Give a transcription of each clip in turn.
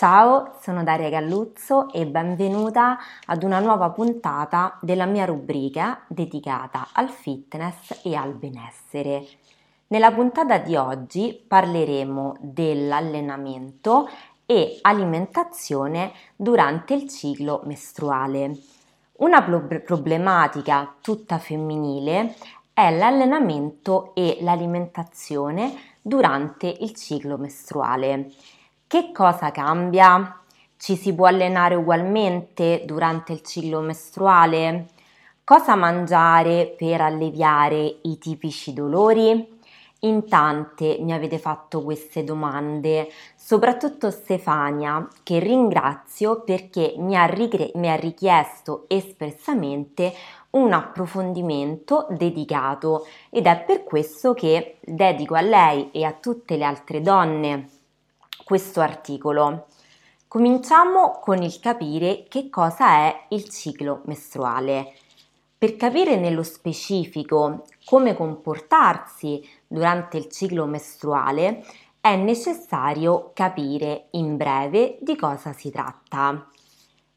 Ciao, sono Daria Galluzzo e benvenuta ad una nuova puntata della mia rubrica dedicata al fitness e al benessere. Nella puntata di oggi parleremo dell'allenamento e alimentazione durante il ciclo mestruale. Una problematica tutta femminile è l'allenamento e l'alimentazione durante il ciclo mestruale. Che cosa cambia? Ci si può allenare ugualmente durante il ciclo mestruale? Cosa mangiare per alleviare i tipici dolori? In tante mi avete fatto queste domande, soprattutto Stefania, che ringrazio perché mi ha, rigre- mi ha richiesto espressamente un approfondimento dedicato ed è per questo che dedico a lei e a tutte le altre donne questo articolo. Cominciamo con il capire che cosa è il ciclo mestruale. Per capire nello specifico come comportarsi durante il ciclo mestruale è necessario capire in breve di cosa si tratta.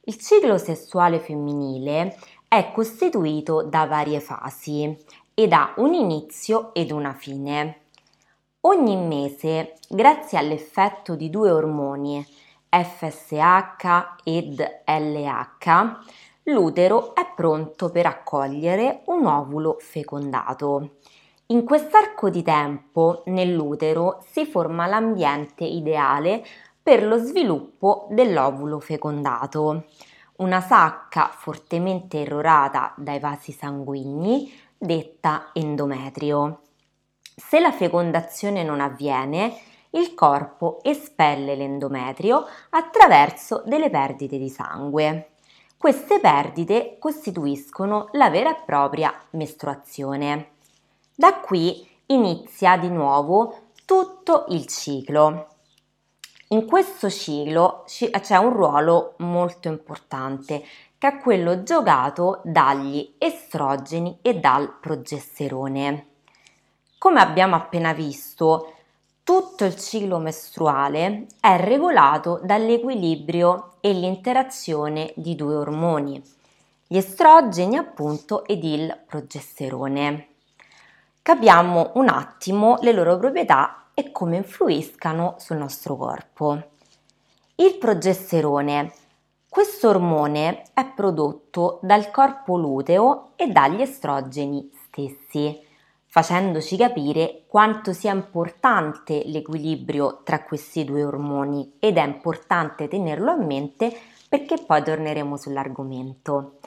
Il ciclo sessuale femminile è costituito da varie fasi ed ha un inizio ed una fine. Ogni mese, grazie all'effetto di due ormoni, FSH ed LH, l'utero è pronto per accogliere un ovulo fecondato. In quest'arco di tempo nell'utero si forma l'ambiente ideale per lo sviluppo dell'ovulo fecondato, una sacca fortemente errorata dai vasi sanguigni detta endometrio. Se la fecondazione non avviene, il corpo espelle l'endometrio attraverso delle perdite di sangue. Queste perdite costituiscono la vera e propria mestruazione. Da qui inizia di nuovo tutto il ciclo. In questo ciclo c'è un ruolo molto importante che è quello giocato dagli estrogeni e dal progesterone. Come abbiamo appena visto, tutto il ciclo mestruale è regolato dall'equilibrio e l'interazione di due ormoni, gli estrogeni appunto ed il progesterone. Capiamo un attimo le loro proprietà e come influiscano sul nostro corpo. Il progesterone. Questo ormone è prodotto dal corpo luteo e dagli estrogeni stessi facendoci capire quanto sia importante l'equilibrio tra questi due ormoni ed è importante tenerlo a mente perché poi torneremo sull'argomento.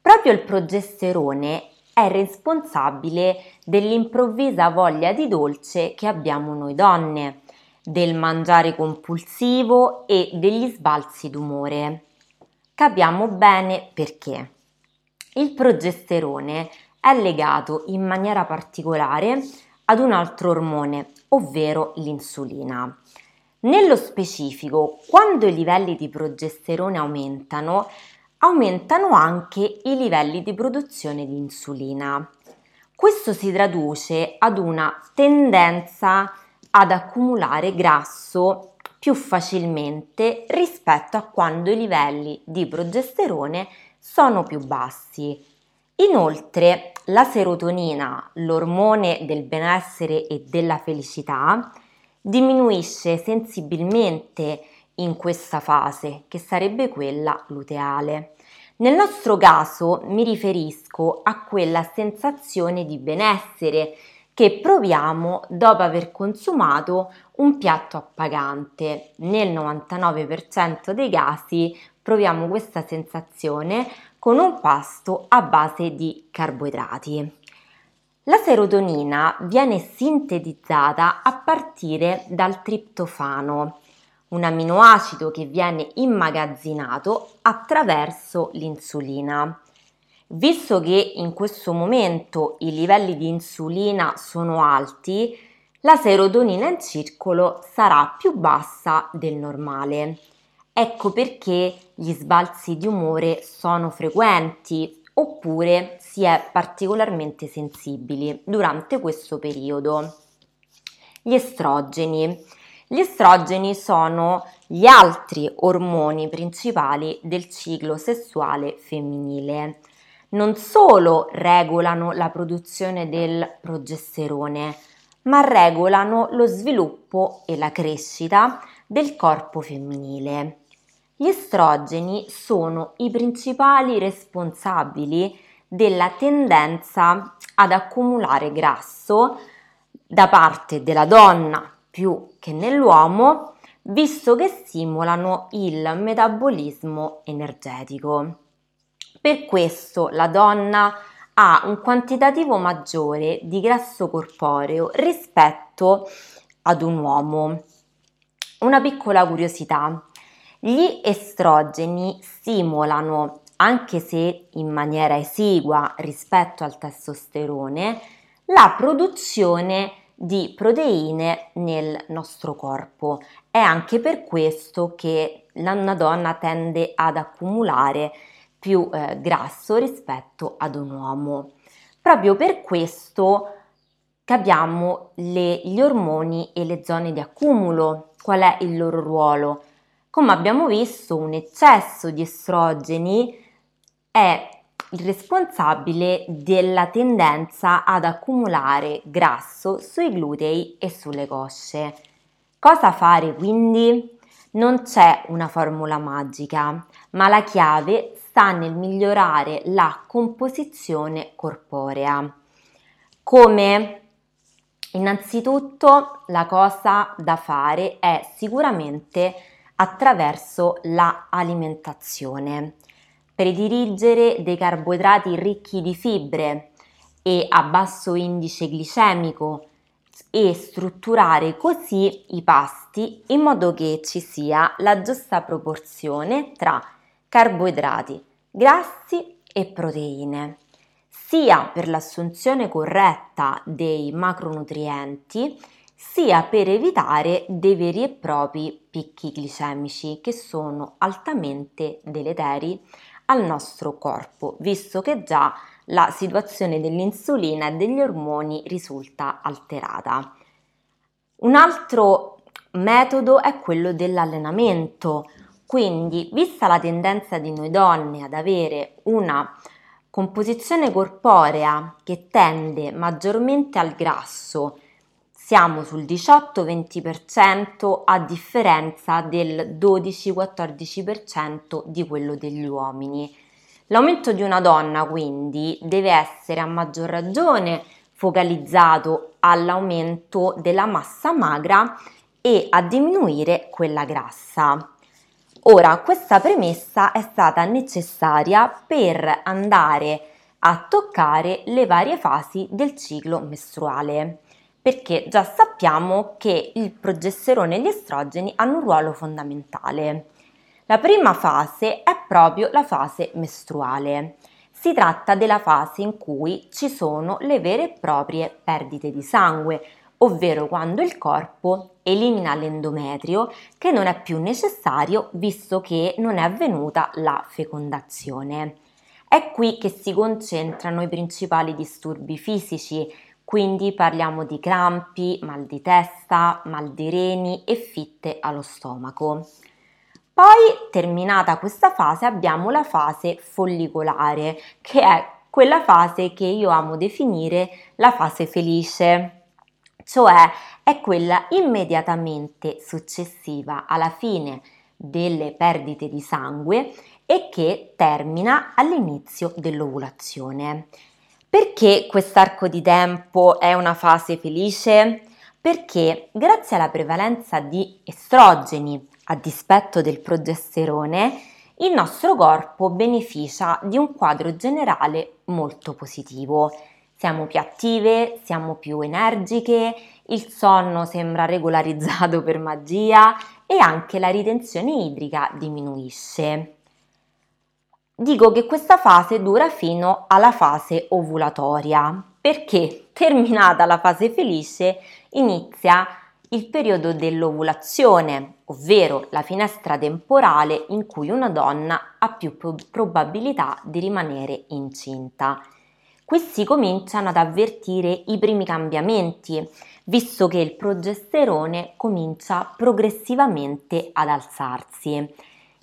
Proprio il progesterone è responsabile dell'improvvisa voglia di dolce che abbiamo noi donne, del mangiare compulsivo e degli sbalzi d'umore. Capiamo bene perché. Il progesterone è legato in maniera particolare ad un altro ormone, ovvero l'insulina. Nello specifico, quando i livelli di progesterone aumentano, aumentano anche i livelli di produzione di insulina. Questo si traduce ad una tendenza ad accumulare grasso più facilmente rispetto a quando i livelli di progesterone sono più bassi. Inoltre, la serotonina, l'ormone del benessere e della felicità, diminuisce sensibilmente in questa fase, che sarebbe quella luteale. Nel nostro caso mi riferisco a quella sensazione di benessere che proviamo dopo aver consumato un piatto appagante. Nel 99% dei casi proviamo questa sensazione con un pasto a base di carboidrati. La serotonina viene sintetizzata a partire dal triptofano, un aminoacido che viene immagazzinato attraverso l'insulina. Visto che in questo momento i livelli di insulina sono alti, la serotonina in circolo sarà più bassa del normale. Ecco perché gli sbalzi di umore sono frequenti oppure si è particolarmente sensibili durante questo periodo. Gli estrogeni. Gli estrogeni sono gli altri ormoni principali del ciclo sessuale femminile. Non solo regolano la produzione del progesterone, ma regolano lo sviluppo e la crescita del corpo femminile. Gli estrogeni sono i principali responsabili della tendenza ad accumulare grasso da parte della donna più che nell'uomo, visto che stimolano il metabolismo energetico. Per questo la donna ha un quantitativo maggiore di grasso corporeo rispetto ad un uomo. Una piccola curiosità. Gli estrogeni stimolano, anche se in maniera esigua rispetto al testosterone, la produzione di proteine nel nostro corpo. È anche per questo che una donna tende ad accumulare più eh, grasso rispetto ad un uomo. Proprio per questo che abbiamo le, gli ormoni e le zone di accumulo. Qual è il loro ruolo? Come abbiamo visto, un eccesso di estrogeni è il responsabile della tendenza ad accumulare grasso sui glutei e sulle cosce. Cosa fare quindi? Non c'è una formula magica, ma la chiave sta nel migliorare la composizione corporea. Come? Innanzitutto la cosa da fare è sicuramente attraverso l'alimentazione prediligere dei carboidrati ricchi di fibre e a basso indice glicemico e strutturare così i pasti in modo che ci sia la giusta proporzione tra carboidrati, grassi e proteine, sia per l'assunzione corretta dei macronutrienti, sia per evitare dei veri e propri picchi glicemici che sono altamente deleteri al nostro corpo, visto che già la situazione dell'insulina e degli ormoni risulta alterata. Un altro metodo è quello dell'allenamento, quindi vista la tendenza di noi donne ad avere una composizione corporea che tende maggiormente al grasso siamo sul 18-20% a differenza del 12-14% di quello degli uomini. L'aumento di una donna quindi deve essere a maggior ragione focalizzato all'aumento della massa magra e a diminuire quella grassa. Ora, questa premessa è stata necessaria per andare a toccare le varie fasi del ciclo mestruale perché già sappiamo che il progesterone e gli estrogeni hanno un ruolo fondamentale. La prima fase è proprio la fase mestruale. Si tratta della fase in cui ci sono le vere e proprie perdite di sangue, ovvero quando il corpo elimina l'endometrio che non è più necessario visto che non è avvenuta la fecondazione. È qui che si concentrano i principali disturbi fisici quindi parliamo di crampi, mal di testa, mal di reni e fitte allo stomaco. Poi, terminata questa fase, abbiamo la fase follicolare, che è quella fase che io amo definire la fase felice, cioè è quella immediatamente successiva alla fine delle perdite di sangue e che termina all'inizio dell'ovulazione. Perché quest'arco di tempo è una fase felice? Perché grazie alla prevalenza di estrogeni a dispetto del progesterone, il nostro corpo beneficia di un quadro generale molto positivo. Siamo più attive, siamo più energiche, il sonno sembra regolarizzato per magia e anche la ritenzione idrica diminuisce. Dico che questa fase dura fino alla fase ovulatoria perché terminata la fase felice inizia il periodo dell'ovulazione, ovvero la finestra temporale in cui una donna ha più probabilità di rimanere incinta. qui si cominciano ad avvertire i primi cambiamenti, visto che il progesterone comincia progressivamente ad alzarsi.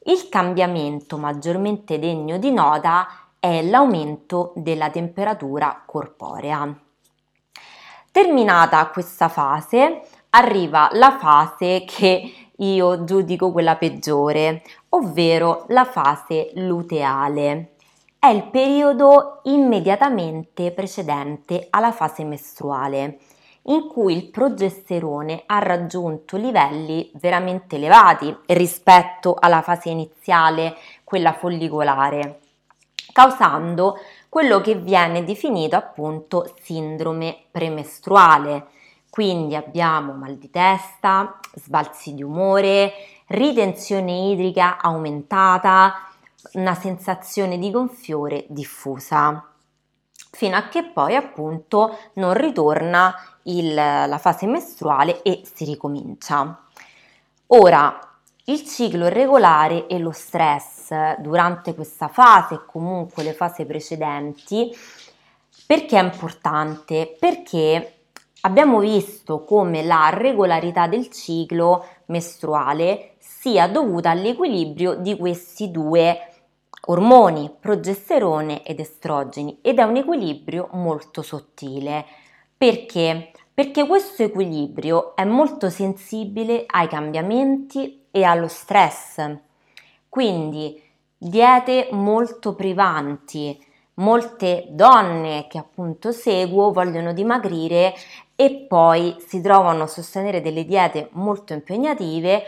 Il cambiamento maggiormente degno di nota è l'aumento della temperatura corporea. Terminata questa fase, arriva la fase che io giudico quella peggiore, ovvero la fase luteale. È il periodo immediatamente precedente alla fase mestruale, in cui il progesterone ha raggiunto livelli veramente elevati rispetto alla fase iniziale, quella follicolare, causando quello che viene definito appunto sindrome premestruale. Quindi abbiamo mal di testa, sbalzi di umore, ritenzione idrica aumentata, una sensazione di gonfiore diffusa, fino a che poi appunto non ritorna il, la fase mestruale e si ricomincia. Ora, il ciclo irregolare e lo stress durante questa fase e comunque le fasi precedenti, perché è importante? Perché abbiamo visto come la regolarità del ciclo mestruale sia dovuta all'equilibrio di questi due ormoni, progesterone ed estrogeni, ed è un equilibrio molto sottile. Perché? Perché questo equilibrio è molto sensibile ai cambiamenti e allo stress. Quindi diete molto privanti, molte donne che appunto seguo vogliono dimagrire e poi si trovano a sostenere delle diete molto impegnative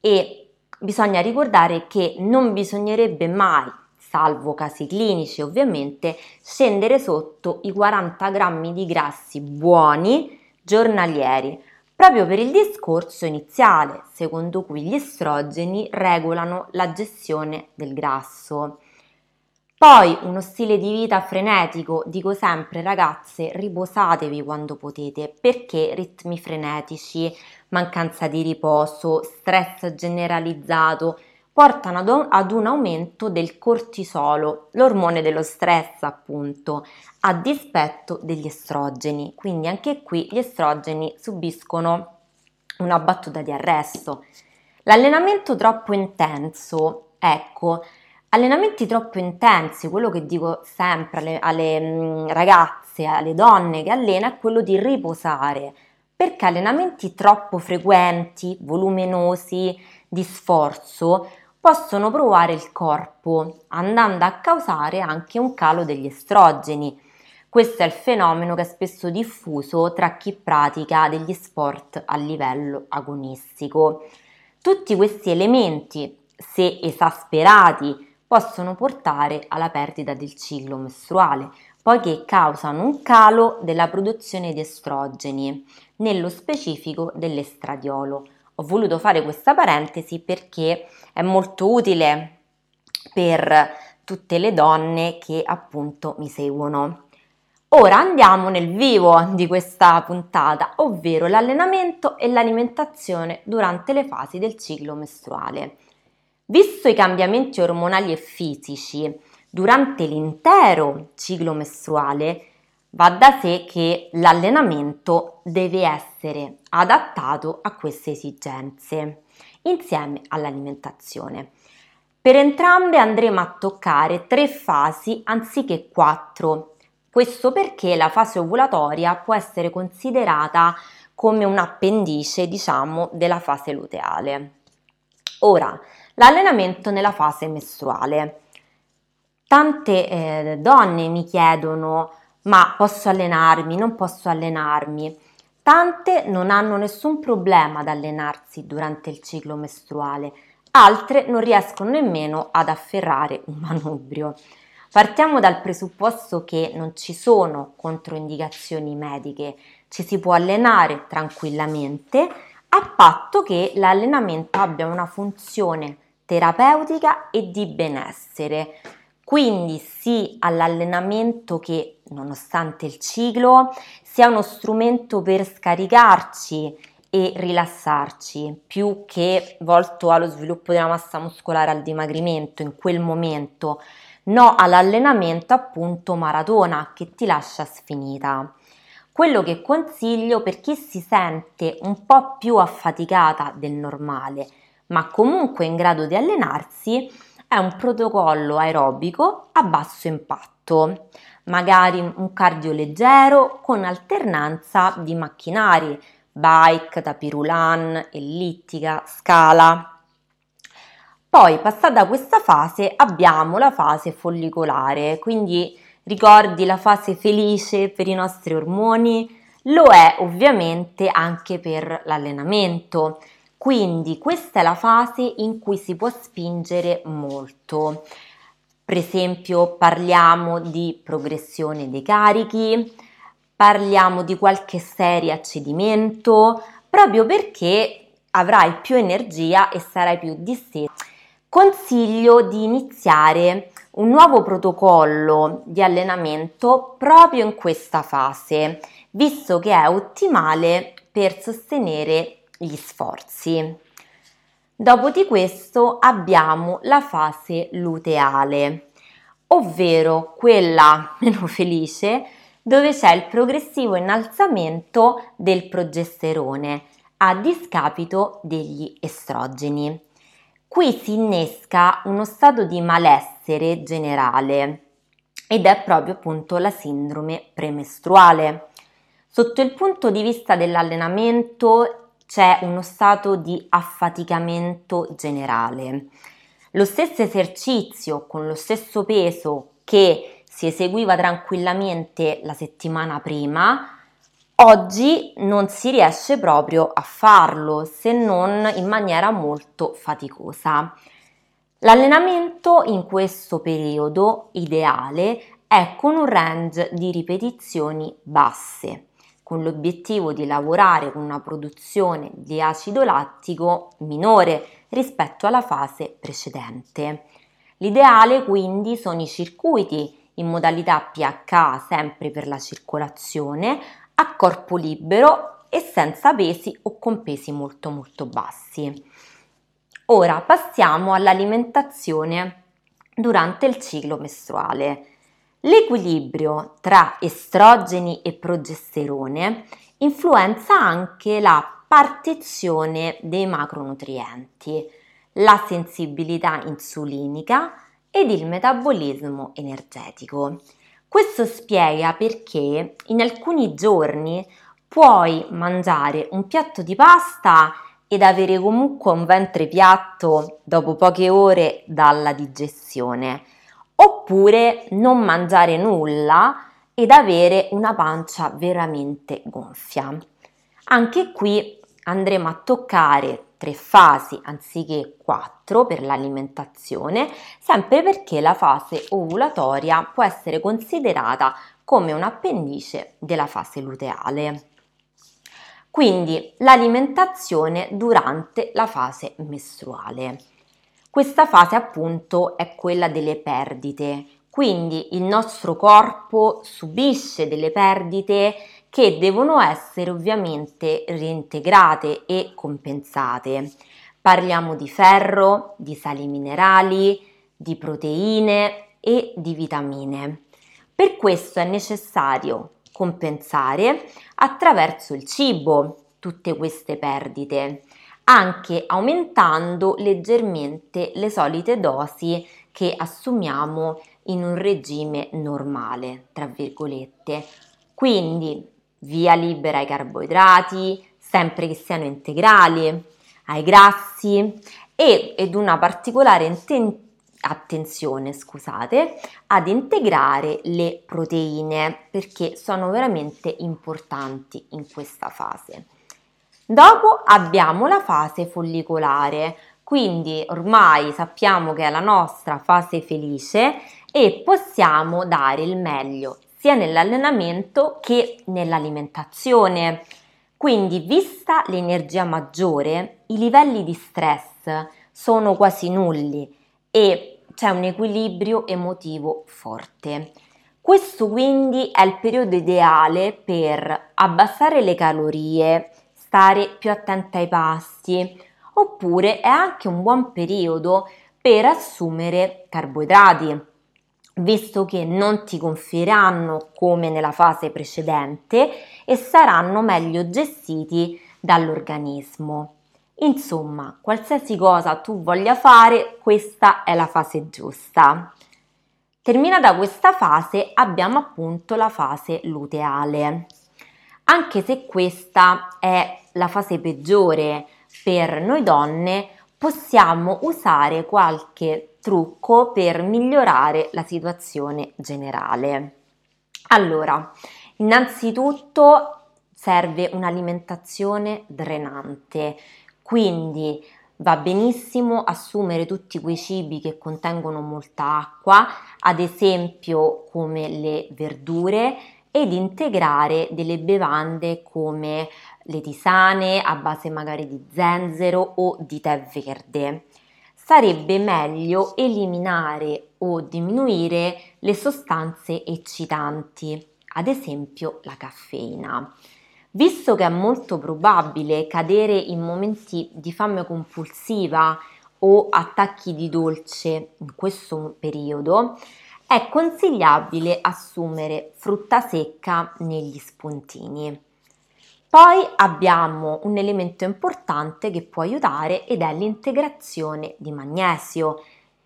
e bisogna ricordare che non bisognerebbe mai, salvo casi clinici ovviamente, scendere sotto i 40 grammi di grassi buoni giornalieri, proprio per il discorso iniziale, secondo cui gli estrogeni regolano la gestione del grasso. Poi uno stile di vita frenetico, dico sempre ragazze, riposatevi quando potete, perché ritmi frenetici, mancanza di riposo, stress generalizzato portano ad un aumento del cortisolo, l'ormone dello stress appunto, a dispetto degli estrogeni. Quindi anche qui gli estrogeni subiscono una battuta di arresto. L'allenamento troppo intenso, ecco, Allenamenti troppo intensi, quello che dico sempre alle, alle mm, ragazze, alle donne che allena, è quello di riposare, perché allenamenti troppo frequenti, voluminosi, di sforzo, possono provare il corpo, andando a causare anche un calo degli estrogeni. Questo è il fenomeno che è spesso diffuso tra chi pratica degli sport a livello agonistico. Tutti questi elementi, se esasperati possono portare alla perdita del ciclo mestruale, poiché causano un calo della produzione di estrogeni, nello specifico dell'estradiolo. Ho voluto fare questa parentesi perché è molto utile per tutte le donne che appunto mi seguono. Ora andiamo nel vivo di questa puntata, ovvero l'allenamento e l'alimentazione durante le fasi del ciclo mestruale. Visto i cambiamenti ormonali e fisici durante l'intero ciclo mestruale, va da sé che l'allenamento deve essere adattato a queste esigenze, insieme all'alimentazione. Per entrambe andremo a toccare tre fasi anziché quattro. Questo perché la fase ovulatoria può essere considerata come un appendice, diciamo, della fase luteale. Ora, L'allenamento nella fase mestruale. Tante eh, donne mi chiedono ma posso allenarmi, non posso allenarmi. Tante non hanno nessun problema ad allenarsi durante il ciclo mestruale, altre non riescono nemmeno ad afferrare un manubrio. Partiamo dal presupposto che non ci sono controindicazioni mediche, ci si può allenare tranquillamente a patto che l'allenamento abbia una funzione terapeutica e di benessere. Quindi sì all'allenamento che, nonostante il ciclo, sia uno strumento per scaricarci e rilassarci, più che volto allo sviluppo della massa muscolare, al dimagrimento in quel momento. no all'allenamento appunto maratona che ti lascia sfinita. Quello che consiglio per chi si sente un po' più affaticata del normale, ma comunque in grado di allenarsi, è un protocollo aerobico a basso impatto, magari un cardio leggero con alternanza di macchinari, bike, tapirulan, ellittica, scala. Poi, passata questa fase, abbiamo la fase follicolare, quindi ricordi la fase felice per i nostri ormoni, lo è ovviamente anche per l'allenamento. Quindi questa è la fase in cui si può spingere molto. Per esempio parliamo di progressione dei carichi, parliamo di qualche serie a cedimento, proprio perché avrai più energia e sarai più distesa. Consiglio di iniziare un nuovo protocollo di allenamento proprio in questa fase, visto che è ottimale per sostenere gli sforzi. Dopo di questo abbiamo la fase luteale, ovvero quella meno felice dove c'è il progressivo innalzamento del progesterone a discapito degli estrogeni. Qui si innesca uno stato di malessere generale ed è proprio appunto la sindrome premestruale. Sotto il punto di vista dell'allenamento c'è uno stato di affaticamento generale. Lo stesso esercizio con lo stesso peso che si eseguiva tranquillamente la settimana prima Oggi non si riesce proprio a farlo se non in maniera molto faticosa. L'allenamento in questo periodo ideale è con un range di ripetizioni basse, con l'obiettivo di lavorare con una produzione di acido lattico minore rispetto alla fase precedente. L'ideale quindi sono i circuiti in modalità pH sempre per la circolazione a corpo libero e senza pesi o con pesi molto molto bassi. Ora passiamo all'alimentazione durante il ciclo mestruale. L'equilibrio tra estrogeni e progesterone influenza anche la partizione dei macronutrienti, la sensibilità insulinica ed il metabolismo energetico. Questo spiega perché in alcuni giorni puoi mangiare un piatto di pasta ed avere comunque un ventre piatto dopo poche ore dalla digestione, oppure non mangiare nulla ed avere una pancia veramente gonfia. Anche qui andremo a toccare tre fasi anziché quattro per l'alimentazione, sempre perché la fase ovulatoria può essere considerata come un appendice della fase luteale. Quindi l'alimentazione durante la fase mestruale. Questa fase appunto è quella delle perdite, quindi il nostro corpo subisce delle perdite che devono essere ovviamente reintegrate e compensate. Parliamo di ferro, di sali minerali, di proteine e di vitamine. Per questo è necessario compensare attraverso il cibo tutte queste perdite, anche aumentando leggermente le solite dosi che assumiamo in un regime normale, tra virgolette. Quindi via libera ai carboidrati, sempre che siano integrali, ai grassi e, ed una particolare inten- attenzione, scusate, ad integrare le proteine perché sono veramente importanti in questa fase. Dopo abbiamo la fase follicolare, quindi ormai sappiamo che è la nostra fase felice e possiamo dare il meglio sia nell'allenamento che nell'alimentazione. Quindi, vista l'energia maggiore, i livelli di stress sono quasi nulli e c'è un equilibrio emotivo forte. Questo quindi è il periodo ideale per abbassare le calorie, stare più attenta ai pasti, oppure è anche un buon periodo per assumere carboidrati visto che non ti gonfieranno come nella fase precedente e saranno meglio gestiti dall'organismo. Insomma, qualsiasi cosa tu voglia fare, questa è la fase giusta. Terminata questa fase abbiamo appunto la fase luteale. Anche se questa è la fase peggiore per noi donne, possiamo usare qualche trucco per migliorare la situazione generale. Allora, innanzitutto serve un'alimentazione drenante, quindi va benissimo assumere tutti quei cibi che contengono molta acqua, ad esempio come le verdure, ed integrare delle bevande come le tisane a base magari di zenzero o di tè verde. Sarebbe meglio eliminare o diminuire le sostanze eccitanti, ad esempio la caffeina. Visto che è molto probabile cadere in momenti di fame compulsiva o attacchi di dolce in questo periodo, è consigliabile assumere frutta secca negli spuntini. Poi abbiamo un elemento importante che può aiutare ed è l'integrazione di magnesio.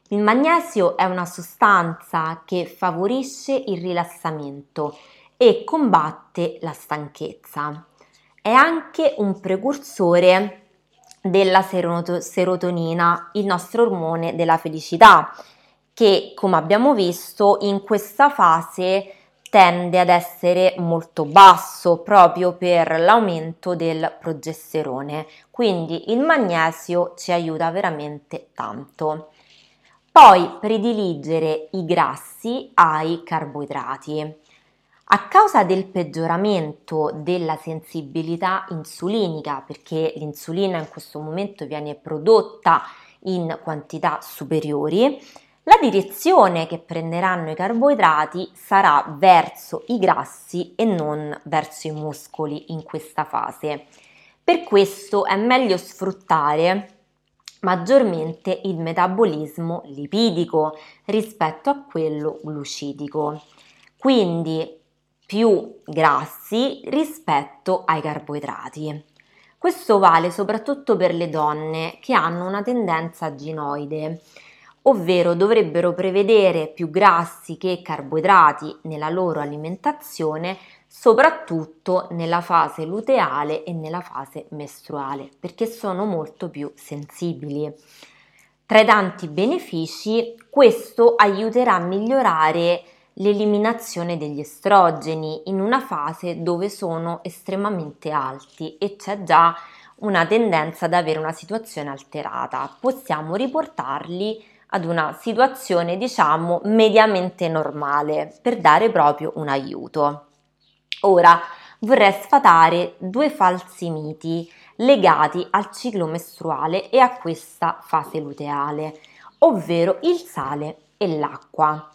Il magnesio è una sostanza che favorisce il rilassamento e combatte la stanchezza. È anche un precursore della serotonina, il nostro ormone della felicità, che come abbiamo visto in questa fase tende ad essere molto basso proprio per l'aumento del progesterone, quindi il magnesio ci aiuta veramente tanto. Poi prediligere i grassi ai carboidrati. A causa del peggioramento della sensibilità insulinica, perché l'insulina in questo momento viene prodotta in quantità superiori, la direzione che prenderanno i carboidrati sarà verso i grassi e non verso i muscoli in questa fase. Per questo è meglio sfruttare maggiormente il metabolismo lipidico rispetto a quello glucidico. Quindi più grassi rispetto ai carboidrati. Questo vale soprattutto per le donne che hanno una tendenza ginoide ovvero dovrebbero prevedere più grassi che carboidrati nella loro alimentazione, soprattutto nella fase luteale e nella fase mestruale, perché sono molto più sensibili. Tra i tanti benefici, questo aiuterà a migliorare l'eliminazione degli estrogeni in una fase dove sono estremamente alti e c'è già una tendenza ad avere una situazione alterata. Possiamo riportarli ad una situazione diciamo mediamente normale per dare proprio un aiuto. Ora vorrei sfatare due falsi miti legati al ciclo mestruale e a questa fase luteale, ovvero il sale e l'acqua.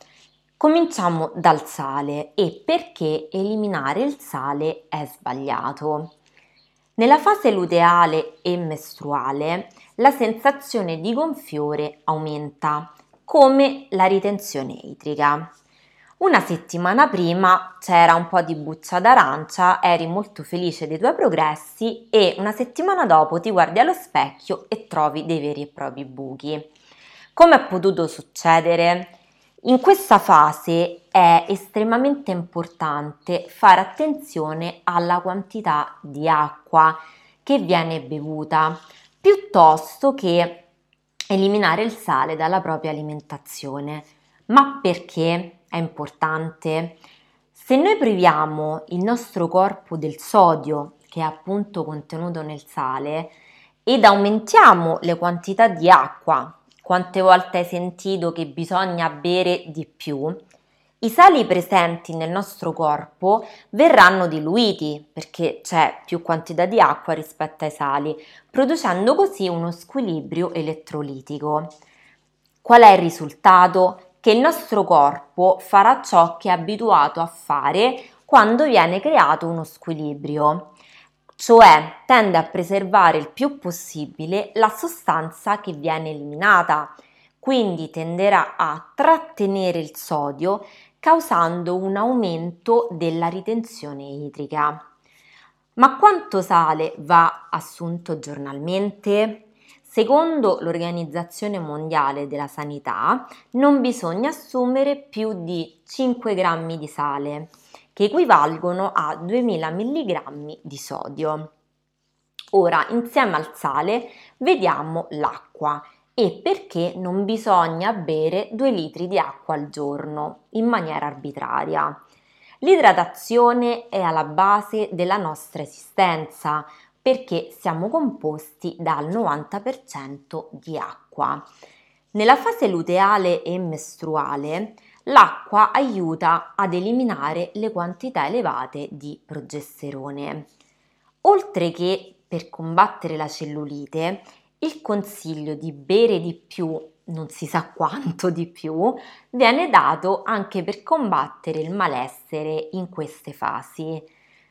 Cominciamo dal sale e perché eliminare il sale è sbagliato. Nella fase luteale e mestruale la sensazione di gonfiore aumenta, come la ritenzione idrica. Una settimana prima c'era un po' di buccia d'arancia, eri molto felice dei tuoi progressi e una settimana dopo ti guardi allo specchio e trovi dei veri e propri buchi. Come è potuto succedere? In questa fase è estremamente importante fare attenzione alla quantità di acqua che viene bevuta piuttosto che eliminare il sale dalla propria alimentazione. Ma perché è importante? Se noi priviamo il nostro corpo del sodio, che è appunto contenuto nel sale, ed aumentiamo le quantità di acqua, quante volte hai sentito che bisogna bere di più? I sali presenti nel nostro corpo verranno diluiti perché c'è più quantità di acqua rispetto ai sali, producendo così uno squilibrio elettrolitico. Qual è il risultato? Che il nostro corpo farà ciò che è abituato a fare quando viene creato uno squilibrio, cioè tende a preservare il più possibile la sostanza che viene eliminata quindi tenderà a trattenere il sodio causando un aumento della ritenzione idrica. Ma quanto sale va assunto giornalmente? Secondo l'Organizzazione Mondiale della Sanità non bisogna assumere più di 5 grammi di sale, che equivalgono a 2000 mg di sodio. Ora, insieme al sale, vediamo l'acqua e perché non bisogna bere 2 litri di acqua al giorno in maniera arbitraria. L'idratazione è alla base della nostra esistenza, perché siamo composti dal 90% di acqua. Nella fase luteale e mestruale l'acqua aiuta ad eliminare le quantità elevate di progesterone. Oltre che per combattere la cellulite, il consiglio di bere di più, non si sa quanto di più, viene dato anche per combattere il malessere in queste fasi.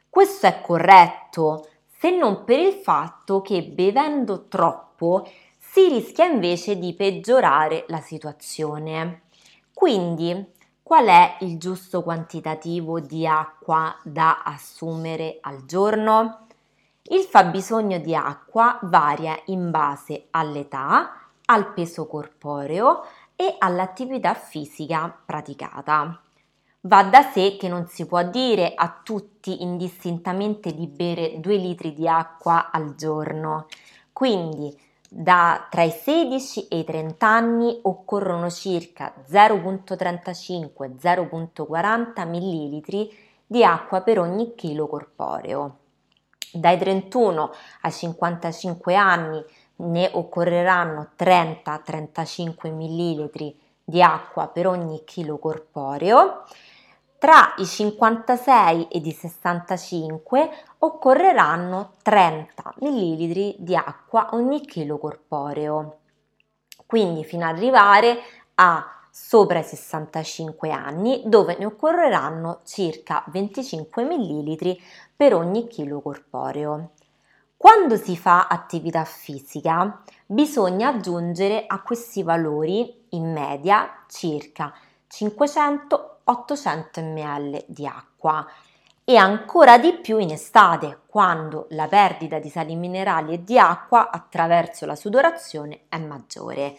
Questo è corretto, se non per il fatto che bevendo troppo si rischia invece di peggiorare la situazione. Quindi, qual è il giusto quantitativo di acqua da assumere al giorno? Il fabbisogno di acqua varia in base all'età, al peso corporeo e all'attività fisica praticata. Va da sé che non si può dire a tutti indistintamente di bere 2 litri di acqua al giorno. Quindi da tra i 16 e i 30 anni occorrono circa 0.35-0.40 ml di acqua per ogni chilo corporeo. Dai 31 ai 55 anni ne occorreranno 30-35 ml di acqua per ogni chilo corporeo. Tra i 56 ed i 65 occorreranno 30 ml di acqua ogni chilo corporeo, quindi fino ad arrivare a sopra i 65 anni dove ne occorreranno circa 25 ml per ogni chilo corporeo. Quando si fa attività fisica bisogna aggiungere a questi valori in media circa 500 800 ml di acqua e ancora di più in estate, quando la perdita di sali minerali e di acqua attraverso la sudorazione è maggiore.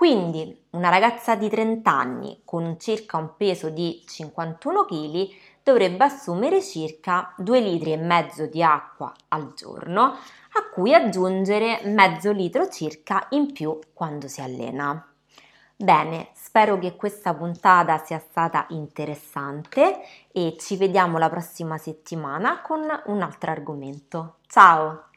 Quindi una ragazza di 30 anni con circa un peso di 51 kg dovrebbe assumere circa 2 litri e mezzo di acqua al giorno, a cui aggiungere mezzo litro circa in più quando si allena. Bene, spero che questa puntata sia stata interessante e ci vediamo la prossima settimana con un altro argomento. Ciao!